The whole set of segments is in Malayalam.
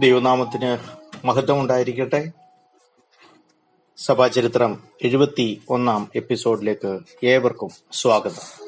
ദൈവനാമത്തിന് മഹത്വം ഉണ്ടായിരിക്കട്ടെ സഭാചരിത്രം എഴുപത്തി ഒന്നാം എപ്പിസോഡിലേക്ക് ഏവർക്കും സ്വാഗതം.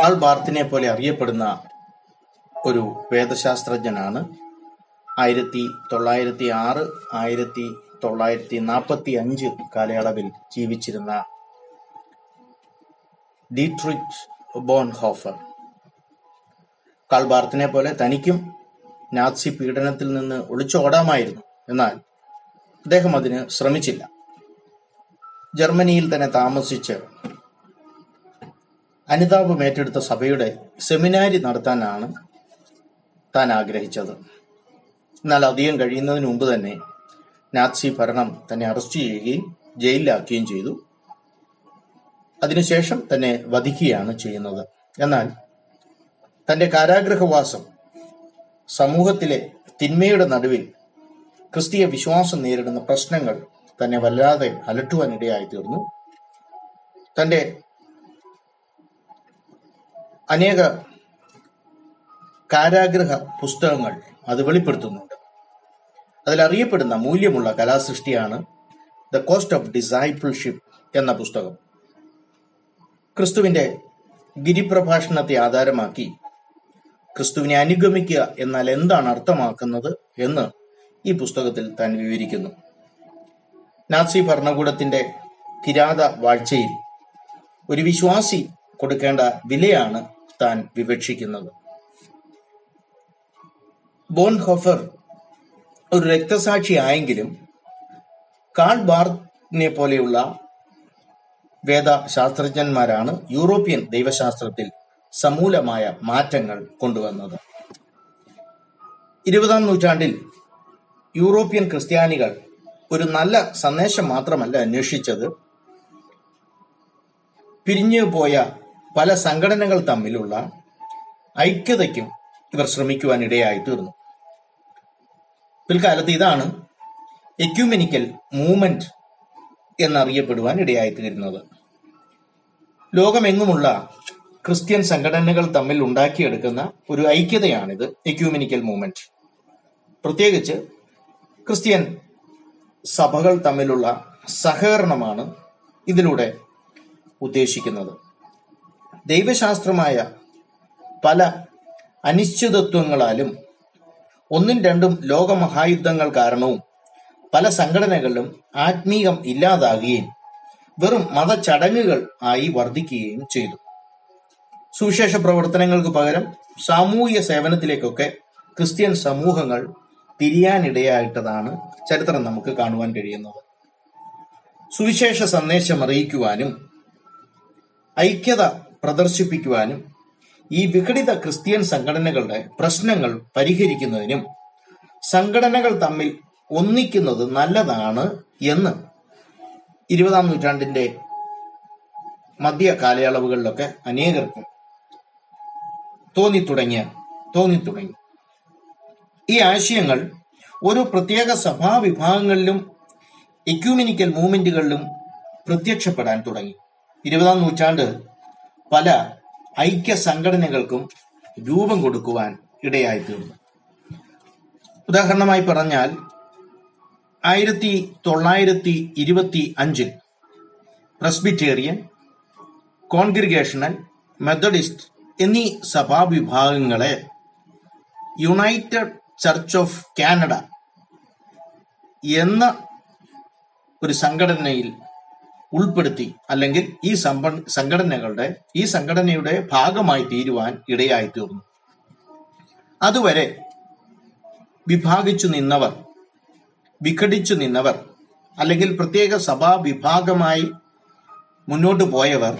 കാൾ ബാർത്തിനെ പോലെ അറിയപ്പെടുന്ന ഒരു വേദശാസ്ത്രജ്ഞനാണ്. ആയിരത്തി തൊള്ളായിരത്തി ആറ് ആയിരത്തി തൊള്ളായിരത്തി നാൽപ്പത്തി അഞ്ച് കാലയളവിൽ ജീവിച്ചിരുന്ന ഡീട്രിച്ച് ബോൺഹോഫർ. കാൾ ബാർത്തിനെ പോലെ തനിക്കും നാസി പീഡനത്തിൽ നിന്ന് ഒളിച്ചോടാമായിരുന്നു. എന്നാൽ അദ്ദേഹം അതിന് ശ്രമിച്ചില്ല. ജർമ്മനിയിൽ തന്നെ താമസിച്ച് അനുതാപം ഏറ്റെടുത്ത സഭയുടെ സെമിനാരി നടത്താനാണ് താൻ ആഗ്രഹിച്ചത്. എന്നാൽ അധികം കഴിയുന്നതിന് മുമ്പ് തന്നെ നാസി ഭരണം തന്നെ അറസ്റ്റ് ചെയ്യുകയും ജയിലിലാക്കുകയും ചെയ്തു. അതിനുശേഷം തന്നെ വധിക്കുകയാണ് ചെയ്യുന്നത്. എന്നാൽ തന്റെ കാരാഗ്രഹവാസം സമൂഹത്തിലെ തിന്മയുടെ നടുവിൽ ക്രിസ്തീയ വിശ്വാസം നേരിടുന്ന പ്രശ്നങ്ങൾ തന്നെ വല്ലാതെ അലട്ടുവാനിടയായി തീർന്നു തന്റെ അനേക കാരാഗ്രഹ പുസ്തകങ്ങൾ അത് വെളിപ്പെടുത്തുന്നുണ്ട്. അതിലറിയപ്പെടുന്ന മൂല്യമുള്ള കലാസൃഷ്ടിയാണ് ദ കോസ്റ്റ് ഓഫ് ഡിസൈപ്പിൾഷിപ്പ് എന്ന പുസ്തകം. ക്രിസ്തുവിന്റെ ഗിരിപ്രഭാഷണത്തെ ആധാരമാക്കി ക്രിസ്തുവിനെ അനുഗമിക്കുക എന്നാൽ എന്താണ് അർത്ഥമാക്കുന്നത് എന്ന് ഈ പുസ്തകത്തിൽ താൻ വിവരിക്കുന്നു. നാസി ഭരണകൂടത്തിന്റെ കിരാത വാഴ്ചയിൽ ഒരു വിശ്വാസി കൊടുക്കേണ്ട വിലയാണ് താൻ വിവക്ഷിക്കുന്നത്. ബോൺ ബോൺഹോഫർ ഒരു രക്തസാക്ഷി ആയെങ്കിലും കാൾ ബാർത്തിനെ പോലെയുള്ള വേദ ശാസ്ത്രജ്ഞന്മാരാണ് യൂറോപ്യൻ ദൈവശാസ്ത്രത്തിൽ സമൂലമായ മാറ്റങ്ങൾ കൊണ്ടുവന്നത്. ഇരുപതാം നൂറ്റാണ്ടിൽ യൂറോപ്യൻ ക്രിസ്ത്യാനികൾ ഒരു നല്ല സന്ദേശം മാത്രമല്ല അന്വേഷിച്ചത്. പിരിഞ്ഞു പോയ പല സംഘടനകൾ തമ്മിലുള്ള ഐക്യതയ്ക്കും ഇവർ ശ്രമിക്കുവാൻ ഇടയായി തീർന്നു. പിൽക്കാലത്ത് ഇതാണ് എക്യൂമെനിക്കൽ മൂവ്മെന്റ് എന്നറിയപ്പെടുവാൻ ഇടയായി തീരുന്നത്. ലോകമെങ്ങുമുള്ള ക്രിസ്ത്യൻ സംഘടനകൾ തമ്മിൽ ഉണ്ടാക്കിയെടുക്കുന്ന ഒരു ഐക്യതയാണിത് എക്യൂമിനിക്കൽ മൂവ്മെന്റ്. പ്രത്യേകിച്ച് ക്രിസ്ത്യൻ സഭകൾ തമ്മിലുള്ള സഹകരണമാണ് ഇതിലൂടെ ഉദ്ദേശിക്കുന്നത്. ദൈവശാസ്ത്രമായ പല അനിശ്ചിതത്വങ്ങളാലും ഒന്നും രണ്ടും ലോകമഹായുദ്ധങ്ങൾ കാരണവും പല സംഘടനകളിലും ആത്മീകം ഇല്ലാതാകുകയും വെറും മതചടങ്ങുകൾ ആയി വർദ്ധിക്കുകയും ചെയ്തു. സുവിശേഷ പ്രവർത്തനങ്ങൾക്ക് പകരം സാമൂഹ്യ സേവനത്തിലേക്കൊക്കെ ക്രിസ്ത്യൻ സമൂഹങ്ങൾ തിരിയാനിടയായിട്ടതാണ് ചരിത്രം നമുക്ക് കാണുവാൻ കഴിയുന്നത്. സുവിശേഷ സന്ദേശം അറിയിക്കുവാനും ഐക്യത പ്രദർശിപ്പിക്കുവാനും ഈ വിഘടിത ക്രിസ്ത്യൻ സംഘടനകളുടെ പ്രശ്നങ്ങൾ പരിഹരിക്കുന്നതിനും സംഘടനകൾ തമ്മിൽ ഒന്നിക്കുന്നത് നല്ലതാണ് എന്ന് ഇരുപതാം നൂറ്റാണ്ടിന്റെ മധ്യ കാലയളവുകളിലൊക്കെ അനേകർക്ക് തോന്നിത്തുടങ്ങിയ തോന്നിത്തുടങ്ങി. ഈ ആശയങ്ങൾ ഒരു പ്രത്യേക സഭാ വിഭാഗങ്ങളിലും എക്യൂമിനിക്കൽ മൂവ്മെന്റുകളിലും പ്രത്യക്ഷപ്പെടാൻ തുടങ്ങി. ഇരുപതാം നൂറ്റാണ്ട് പല ഐക്യ സംഘടനകൾക്കും രൂപം കൊടുക്കുവാൻ ഇടയായി തീർന്നു ഉദാഹരണമായി പറഞ്ഞാൽ ആയിരത്തി തൊള്ളായിരത്തി ഇരുപത്തി അഞ്ചിൽ പ്രസ്ബിറ്റേറിയൻ കോൺഗ്രിഗേഷണൽ മെത്തഡിസ്റ്റ് എന്നീ സഭാവിഭാഗങ്ങളെ യുണൈറ്റഡ് ചർച്ച് ഓഫ് കാനഡ എന്ന ഒരു സംഘടനയിൽ ഉൾപ്പെടുത്തി അല്ലെങ്കിൽ ഈ സംഘടനകളുടെ ഈ സംഘടനയുടെ ഭാഗമായി തീരുവാൻ ഇടയായി തീർന്നു. അതുവരെ വിഭാഗിച്ചു നിന്നവർ വിഘടിച്ചു നിന്നവർ അല്ലെങ്കിൽ പ്രത്യേക സഭാ വിഭാഗമായി മുന്നോട്ട് പോയവർ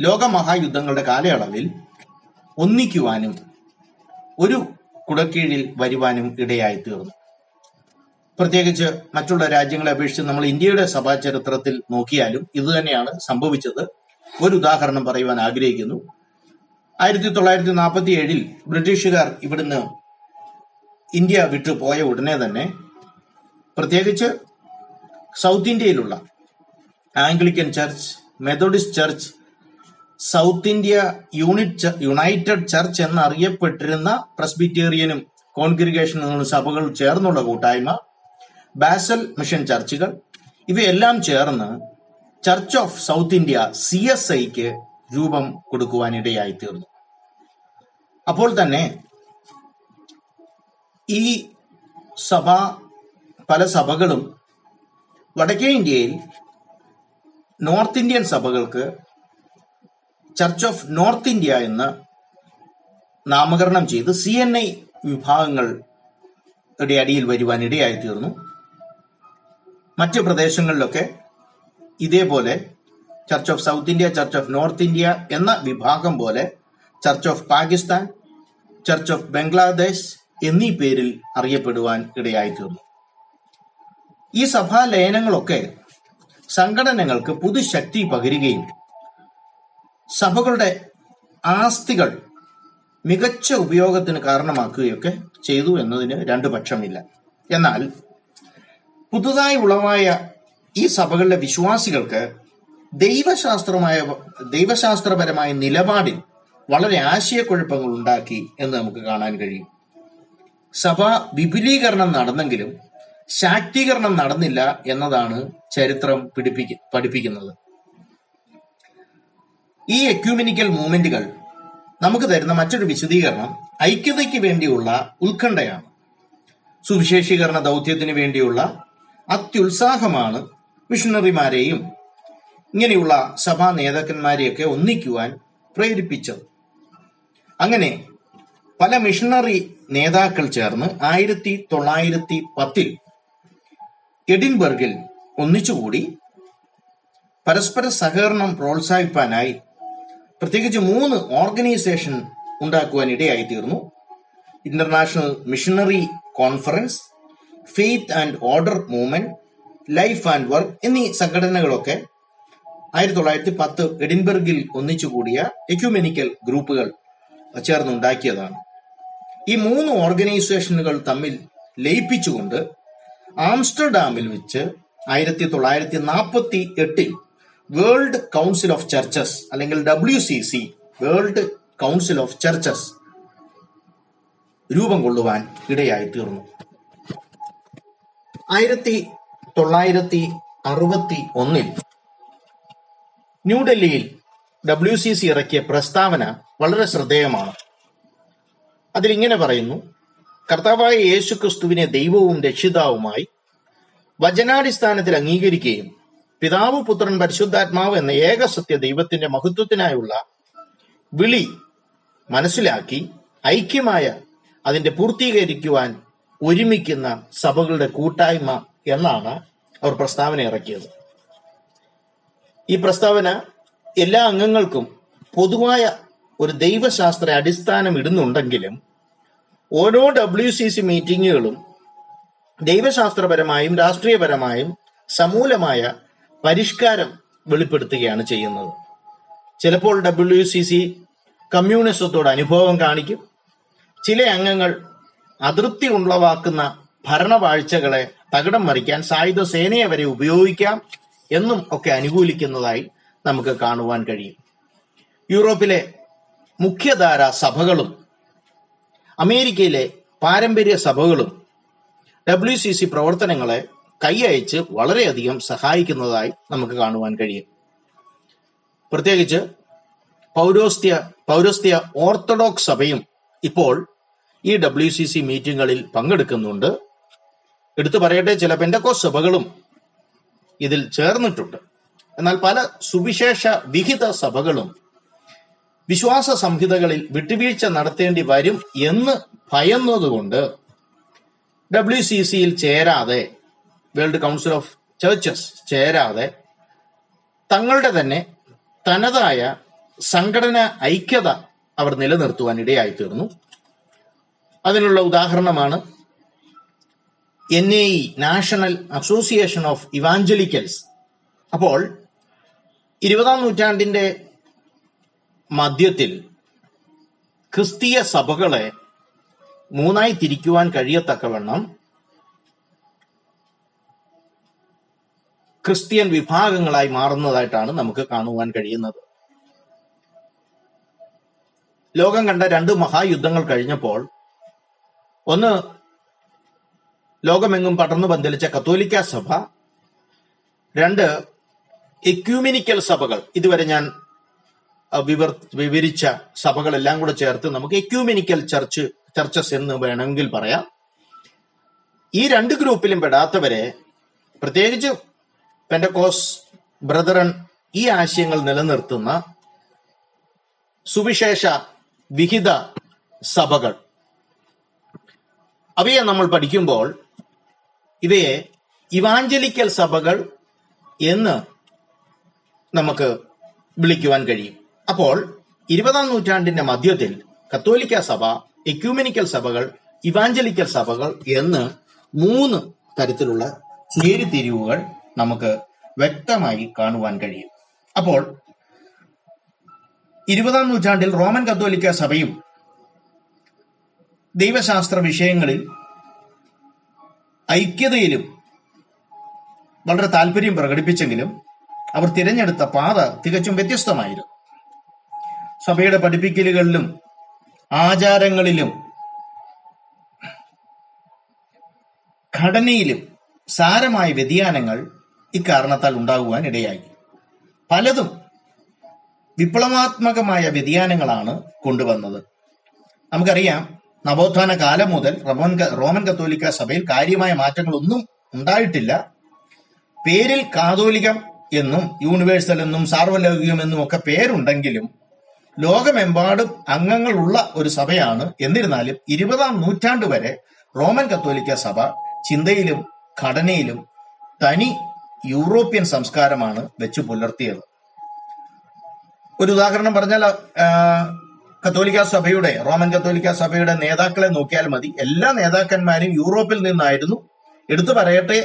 ലോകമഹായുദ്ധങ്ങളുടെ കാലയളവിൽ ഒന്നിക്കുവാനും ഒരു കുടക്കീഴിൽ വരുവാനും ഇടയായി തീർന്നു പ്രത്യേകിച്ച് മറ്റുള്ള രാജ്യങ്ങളെ അപേക്ഷിച്ച് നമ്മൾ ഇന്ത്യയുടെ സഭാ ചരിത്രത്തിൽ നോക്കിയാലും ഇതുതന്നെയാണ് സംഭവിച്ചത്. ഒരു ഉദാഹരണം പറയുവാൻ ആഗ്രഹിക്കുന്നു. ആയിരത്തി തൊള്ളായിരത്തി നാൽപ്പത്തി ഏഴിൽ ബ്രിട്ടീഷുകാർ ഇവിടുന്ന് ഇന്ത്യ വിട്ടു പോയ ഉടനെ തന്നെ പ്രത്യേകിച്ച് സൗത്ത് ഇന്ത്യയിലുള്ള Anglican Church Methodist Church South India unit United Church എന്നറിയപ്പെട്ടിരുന്ന പ്രസ്ബിറ്റേറിയനും കോൺഗ്രിഗേഷനും സഭകൾ ചേർന്നുള്ള കൂട്ടായ്മ ബാസൽ മിഷൻ ചർച്ചുകൾ ഇവയെല്ലാം ചേർന്ന് Church of South India C S ഐക്ക് രൂപം കൊടുക്കുവാനിടയായി തീർന്നു അപ്പോൾ തന്നെ ഈ സഭ പല സഭകളും വടക്കേ ഇന്ത്യയിൽ നോർത്ത് ഇന്ത്യൻ സഭകൾക്ക് ചർച്ച് ഓഫ് നോർത്ത് ഇന്ത്യ എന്ന് നാമകരണം ചെയ്ത് സി എൻ ഐ വിഭാഗങ്ങളുടെ അടിയിൽ വരുവാൻ ഇടയായി തീർന്നു മറ്റ് പ്രദേശങ്ങളിലൊക്കെ ഇതേപോലെ Church of South India Church of North India എന്ന വിഭാഗം പോലെ Church of Pakistan Church of Bangladesh എന്നീ പേരിൽ അറിയപ്പെടുവാൻ ഇടയായി തീർന്നു ഈ സഭാ ലയനങ്ങളൊക്കെ സംഘടനകൾക്ക് പുതുശക്തി പകരുകയും സഭകളുടെ ആസ്തികൾ മികച്ച ഉപയോഗത്തിന് കാരണമാക്കുകയൊക്കെ ചെയ്തു എന്നതിന് രണ്ടു പക്ഷമില്ല. എന്നാൽ പുതുതായി ഉളവായ ഈ സഭകളിലെ വിശ്വാസികൾക്ക് ദൈവശാസ്ത്രമായ ദൈവശാസ്ത്രപരമായ നിലപാടിൽ വളരെ ആശയക്കുഴപ്പങ്ങൾ ഉണ്ടാക്കി എന്ന് നമുക്ക് കാണാൻ കഴിയും. സഭ വിപുലീകരണം നടന്നെങ്കിലും ശാക്തീകരണം നടന്നില്ല എന്നതാണ് ചരിത്രം പിടിപ്പിക്ക പഠിപ്പിക്കുന്നത്. ഈ എക്യൂമിനിക്കൽ മൂവ്മെന്റുകൾ നമുക്ക് തരുന്ന മറ്റൊരു വിശദീകരണം ഐക്യതയ്ക്ക് വേണ്ടിയുള്ള ഉത്കണ്ഠയാണ്. സുവിശേഷീകരണ ദൗത്യത്തിന് വേണ്ടിയുള്ള അത്യുത്സാഹമാണ് മിഷണറിമാരെയും ഇങ്ങനെയുള്ള സഭാ നേതാക്കന്മാരെയൊക്കെ ഒന്നിക്കുവാൻ പ്രേരിപ്പിച്ചത്. അങ്ങനെ പല മിഷണറി നേതാക്കൾ ചേർന്ന് ആയിരത്തി തൊള്ളായിരത്തി പത്തിൽ എഡിൻബർഗിൽ ഒന്നിച്ചുകൂടി പരസ്പര സഹകരണം പ്രോത്സാഹിപ്പാനായി പ്രത്യേകിച്ച് മൂന്ന് ഓർഗനൈസേഷൻ ഉണ്ടാക്കുവാൻ ഇടയായി തീർന്നു International Missionary Conference Faith and Order Movement Life and Work എന്നീ സംഘടനകളൊക്കെ ആയിരത്തി തൊള്ളായിരത്തി പത്ത് എഡിൻബർഗിൽ ഒന്നിച്ചുകൂടിയ എക്യുമെനിക്കൽ ഗ്രൂപ്പുകൾ ചേർന്നുണ്ടാക്കിയതാണ്. ഈ മൂന്ന് ഓർഗനൈസേഷനുകൾ തമ്മിൽ ലയിപ്പിച്ചുകൊണ്ട് ആംസ്റ്റർഡാമിൽ വെച്ച് ആയിരത്തി തൊള്ളായിരത്തി നാൽപ്പത്തി എട്ടിൽ വേൾഡ് കൗൺസിൽ ഓഫ് ചർച്ചസ് അല്ലെങ്കിൽ W C C World Council of Churches രൂപം കൊള്ളുവാൻ ഇടയായി തീർന്നു. ആയിരത്തി തൊള്ളായിരത്തി അറുപത്തി ഒന്നിൽ ന്യൂഡൽഹിയിൽ ഡബ്ല്യു സി സി ഇറക്കിയ പ്രസ്താവന വളരെ ശ്രദ്ധേയമാണ്. അതിലിങ്ങനെ പറയുന്നു കർത്താവായ യേശു ക്രിസ്തുവിനെ ദൈവവും രക്ഷിതാവുമായി വചനാടിസ്ഥാനത്തിൽ അംഗീകരിക്കുകയും പിതാവ് പുത്രൻ പരിശുദ്ധാത്മാവ് എന്ന ഏകസത്യ ദൈവത്തിന്റെ മഹത്വത്തിനായുള്ള വിളി മനസ്സിലാക്കി ഐക്യമായ അതിന്റെ പൂർത്തീകരിക്കുവാൻ ഒരുമിക്കുന്ന സഭകളുടെ കൂട്ടായ്മ എന്നാണ് അവർ പ്രസ്താവന ഇറക്കിയത്. ഈ പ്രസ്താവന എല്ലാ അംഗങ്ങൾക്കും പൊതുവായ ഒരു ദൈവശാസ്ത്ര അടിസ്ഥാനം ഇടുന്നുണ്ടെങ്കിലും ഓരോ ഡബ്ല്യു സി സി മീറ്റിങ്ങുകളും ദൈവശാസ്ത്രപരമായും രാഷ്ട്രീയപരമായും സമൂലമായ പരിഷ്കാരം വെളിപ്പെടുത്തുകയാണ് ചെയ്യുന്നത്. ചിലപ്പോൾ ഡബ്ല്യു സി സി കമ്മ്യൂണിസത്തോട് അനുഭവം കാണിക്കും. ചില അംഗങ്ങൾ അതൃപ്തി ഉളവാക്കുന്ന ഭരണവാഴ്ചകളെ തകിടം മറിക്കാൻ സായുധ സേനയെ വരെ ഉപയോഗിക്കാം എന്നും ഒക്കെ അനുകൂലിക്കുന്നതായി നമുക്ക് കാണുവാൻ കഴിയും. യൂറോപ്പിലെ മുഖ്യധാര സഭകളും അമേരിക്കയിലെ പാരമ്പര്യ സഭകളും ഡബ്ല്യു സി സി പ്രവർത്തനങ്ങളെ കൈയയച്ച് വളരെയധികം സഹായിക്കുന്നതായി നമുക്ക് കാണുവാൻ കഴിയും. പ്രത്യേകിച്ച് പൗരോസ്ത്യ പൗരസ്ത്യ ഓർത്തഡോക്സ് സഭയും ഇപ്പോൾ ഈ ഡബ്ല്യു സി സി മീറ്റിങ്ങുകളിൽ പങ്കെടുക്കുന്നുണ്ട്. എടുത്തു പറയട്ടെ ചില പെൻഡക്കോസ് സഭകളും ഇതിൽ ചേർന്നിട്ടുണ്ട്. എന്നാൽ പല സുവിശേഷ വിഹിത സഭകളും വിശ്വാസ സംഹിതകളിൽ വിട്ടുവീഴ്ച നടത്തേണ്ടി വരും എന്ന് ഭയന്നതുകൊണ്ട് ഡബ്ല്യു സി സിയിൽ ചേരാതെ വേൾഡ് കൗൺസിൽ ഓഫ് ചേർച്ചസ് ചേരാതെ തങ്ങളുടെ തന്നെ തനതായ സംഘടന ഐക്യത അവർ നിലനിർത്തുവാൻ ഇടയായി തീർന്നു അതിനുള്ള ഉദാഹരണമാണ് N A E National Association of Evangelicals. അപ്പോൾ ഇരുപതാം നൂറ്റാണ്ടിന്റെ മധ്യത്തിൽ ക്രിസ്തീയ സഭകളെ മൂന്നായി തിരിക്കുവാൻ കഴിയത്തക്കവണ്ണം ക്രിസ്ത്യൻ വിഭാഗങ്ങളായി മാറുന്നതായിട്ടാണ് നമുക്ക് കാണുവാൻ കഴിയുന്നത്. ലോകം കണ്ട രണ്ട് മഹായുദ്ധങ്ങൾ കഴിഞ്ഞപ്പോൾ ഒന്ന് ലോകമെങ്ങും പടർന്നു പന്തലിച്ച കത്തോലിക്ക സഭ രണ്ട് എക്യൂമിനിക്കൽ സഭകൾ ഇതുവരെ ഞാൻ വിവർ വിവരിച്ച സഭകളെല്ലാം കൂടെ ചേർത്ത് നമുക്ക് എക്യൂമിനിക്കൽ ചർച്ച് ചർച്ചസ് എന്ന് വേണമെങ്കിൽ പറയാം. ഈ രണ്ട് ഗ്രൂപ്പിലും പെടാത്തവരെ പ്രത്യേകിച്ച് പെൻഡക്കോസ് ബ്രദറൻ ഈ ആശയങ്ങൾ നിലനിർത്തുന്ന സുവിശേഷ വിഹിത സഭകൾ. അവയെ നമ്മൾ പഠിക്കുമ്പോൾ ഇവയെ ഇവാഞ്ചലിക്കൽ സഭകൾ എന്ന് നമുക്ക് വിളിക്കുവാൻ കഴിയും. അപ്പോൾ ഇരുപതാം നൂറ്റാണ്ടിന്റെ മധ്യത്തിൽ കത്തോലിക്ക സഭ എക്യൂമിനിക്കൽ സഭകൾ ഇവാഞ്ചലിക്കൽ സഭകൾ എന്ന് മൂന്ന് തരത്തിലുള്ള ചേരിതിരിവുകൾ നമുക്ക് വ്യക്തമായി കാണുവാൻ കഴിയും. അപ്പോൾ ഇരുപതാം നൂറ്റാണ്ടിൽ റോമൻ കത്തോലിക്ക സഭയും ദൈവശാസ്ത്ര വിഷയങ്ങളിൽ ഐക്യതയിലും വളരെ താല്പര്യം പ്രകടിപ്പിച്ചെങ്കിലും അവർ തിരഞ്ഞെടുത്ത പാത തികച്ചും വ്യത്യസ്തമായിരുന്നു. സഭയുടെ പഠിപ്പിക്കലുകളിലും ആചാരങ്ങളിലും ഘടനയിലും സാരമായ വ്യതിയാനങ്ങൾ ഇക്കാരണത്താൽ ഉണ്ടാകുവാൻ ഇടയായി പലതും വിപ്ലവാത്മകമായ വ്യതിയാനങ്ങളാണ് കൊണ്ടുവന്നത്. നമുക്കറിയാം നവോത്ഥാന കാലം മുതൽ റോമൻ റോമൻ കത്തോലിക്ക സഭയിൽ കാര്യമായ മാറ്റങ്ങളൊന്നും ഉണ്ടായിട്ടില്ല. പേരിൽ കാതോലികം എന്നും യൂണിവേഴ്സൽ എന്നും സാർവലൗകികം എന്നും ഒക്കെ പേരുണ്ടെങ്കിലും ലോകമെമ്പാടും അംഗങ്ങളുള്ള ഒരു സഭയാണ്. എന്നിരുന്നാലും ഇരുപതാം നൂറ്റാണ്ട് വരെ റോമൻ കത്തോലിക്ക സഭ ചിന്തയിലും ഘടനയിലും തനി യൂറോപ്യൻ സംസ്കാരമാണ് വെച്ചു പുലർത്തിയത്. ഒരു ഉദാഹരണം പറഞ്ഞാൽ കത്തോലിക്ക സഭയുടെ റോമൻ കത്തോലിക്ക സഭയുടെ നേതാക്കളെ നോക്കിയാൽ മതി. എല്ലാ നേതാക്കന്മാരും യൂറോപ്പിൽ നിന്നായിരുന്നു. എടുത്തു പറയട്ടെ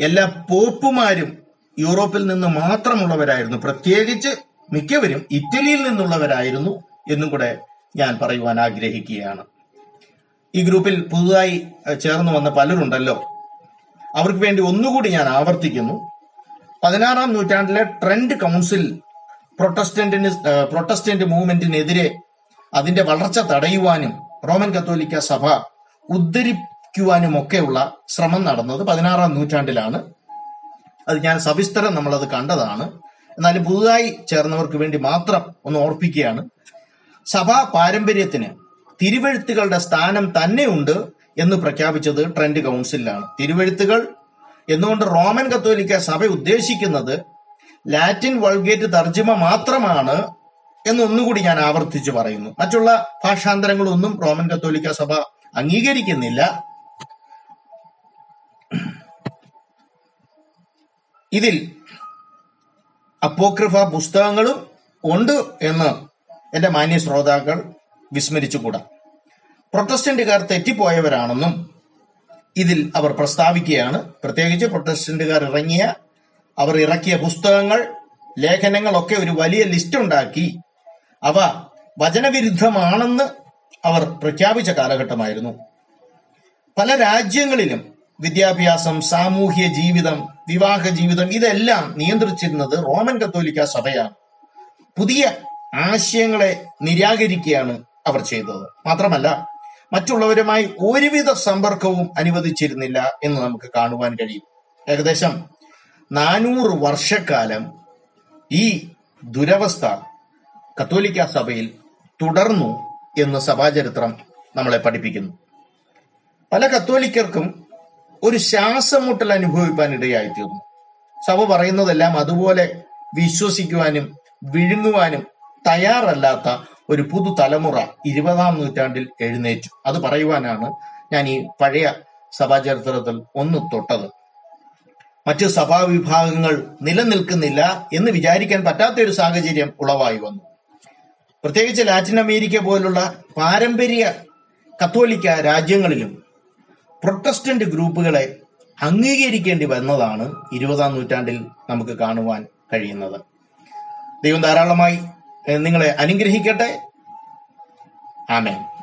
എല്ലാ പോപ്പുമാരും യൂറോപ്പിൽ നിന്ന് മാത്രമുള്ളവരായിരുന്നു. പ്രത്യേകിച്ച് മിക്കവരും ഇറ്റലിയിൽ നിന്നുള്ളവരായിരുന്നു എന്നും കൂടെ ഞാൻ പറയുവാൻ ആഗ്രഹിക്കുകയാണ്. ഈ ഗ്രൂപ്പിൽ പുതുതായി ചേർന്ന് വന്ന പലരുണ്ടല്ലോ. അവർക്ക് വേണ്ടി ഒന്നുകൂടി ഞാൻ ആവർത്തിക്കുന്നു. പതിനാറാം നൂറ്റാണ്ടിലെ ട്രെൻഡ് കൗൺസിൽ പ്രൊട്ടസ്റ്റന്റിന് പ്രൊട്ടസ്റ്റന്റ് മൂവ്മെന്റിനെതിരെ അതിന്റെ വളർച്ച തടയുവാനും റോമൻ കത്തോലിക്ക സഭ ഉദ്ധരിക്കുവാനും ഒക്കെയുള്ള ശ്രമം നടന്നത് പതിനാറാം നൂറ്റാണ്ടിലാണ്. അത് ഞാൻ സവിസ്തരം നമ്മളത് കണ്ടതാണ്. എന്നാലും പുതുതായി ചേർന്നവർക്ക് വേണ്ടി മാത്രം ഒന്ന് ഓർപ്പിക്കുകയാണ്. സഭാ പാരമ്പര്യത്തിന് തിരുവഴുത്തുകളുടെ സ്ഥാനം തന്നെയുണ്ട് എന്ന് പ്രഖ്യാപിച്ചത് ട്രെൻഡ് കൗൺസിലാണ് തിരുവഴുത്തുകൾ എന്നുകൊണ്ട് റോമൻ കത്തോലിക്ക സഭ ഉദ്ദേശിക്കുന്നത് ലാറ്റിൻ വൾഗേറ്റ് തർജിമ മാത്രമാണ് എന്നൊന്നുകൂടി ഞാൻ ആവർത്തിച്ചു പറയുന്നു. മറ്റുള്ള ഭാഷാന്തരങ്ങളൊന്നും റോമൻ കത്തോലിക്ക സഭ അംഗീകരിക്കുന്നില്ല. ഇതിൽ അപ്പോക്രിഫ പുസ്തകങ്ങളും ഉണ്ട് എന്ന് എന്റെ മാന്യ ശ്രോതാക്കൾ വിസ്മരിച്ചുകൂടാ. പ്രൊട്ടസ്റ്റന്റുകാർ തെറ്റിപ്പോയവരാണെന്നും ഇതിൽ അവർ പ്രസ്താവിക്കുകയാണ്. പ്രത്യേകിച്ച് പ്രൊട്ടസ്റ്റന്റുകാർ ഇറങ്ങിയ അവർ ഇറക്കിയ പുസ്തകങ്ങൾ ലേഖനങ്ങളൊക്കെ ഒരു വലിയ ലിസ്റ്റ് ഉണ്ടാക്കി അവ വചനവിരുദ്ധമാണെന്ന് അവർ പ്രഖ്യാപിച്ച കാലഘട്ടമായിരുന്നു. പല രാജ്യങ്ങളിലും വിദ്യാഭ്യാസം സാമൂഹ്യ ജീവിതം വിവാഹ ജീവിതം ഇതെല്ലാം നിയന്ത്രിച്ചിരുന്നത് റോമൻ കത്തോലിക്ക സഭയാണ്. പുതിയ ആശയങ്ങളെ നിരാകരിക്കുകയാണ് അവർ ചെയ്തത്. മാത്രമല്ല മറ്റുള്ളവരുമായി ഒരുവിധ സമ്പർക്കവും അനുവദിച്ചിരുന്നില്ല എന്ന് നമുക്ക് കാണുവാൻ കഴിയും. ഏകദേശം നാനൂറ് വർഷക്കാലം ഈ ദുരവസ്ഥ കത്തോലിക്ക സഭയിൽ തുടർന്നു എന്ന് സഭാചരിത്രം നമ്മളെ പഠിപ്പിക്കുന്നു. പല കത്തോലിക്കർക്കും ഒരു ശ്വാസമുട്ടൽ അനുഭവിപ്പാൻ ഇടയായിത്തീർന്നു സഭ പറയുന്നതെല്ലാം അതുപോലെ വിശ്വസിക്കുവാനും വിഴുങ്ങുവാനും തയ്യാറല്ലാത്ത ഒരു പുതുതലമുറ ഇരുപതാം നൂറ്റാണ്ടിൽ എഴുന്നേറ്റു. അത് പറയുവാനാണ് ഞാൻ ഈ പഴയ സഭാചരിത്രത്തിൽ ഒന്ന് തൊട്ടത്. മറ്റു സഭാ വിഭാഗങ്ങൾ നിലനിൽക്കുന്നില്ല എന്ന് വിചാരിക്കാൻ പറ്റാത്ത ഒരു സാഹചര്യം ഉളവായി വന്നു. പ്രത്യേകിച്ച് ലാറ്റിൻ അമേരിക്ക പോലുള്ള പാരമ്പര്യ കത്തോലിക്ക രാജ്യങ്ങളിലും പ്രൊട്ടസ്റ്റന്റ് ഗ്രൂപ്പുകളെ അംഗീകരിക്കേണ്ടി വന്നതാണ് ഇരുപതാം നൂറ്റാണ്ടിൽ നമുക്ക് കാണുവാൻ കഴിയുന്നത്. ദൈവം ധാരാളമായി നിങ്ങളെ അനുഗ്രഹിക്കട്ടെ. ആമേൻ.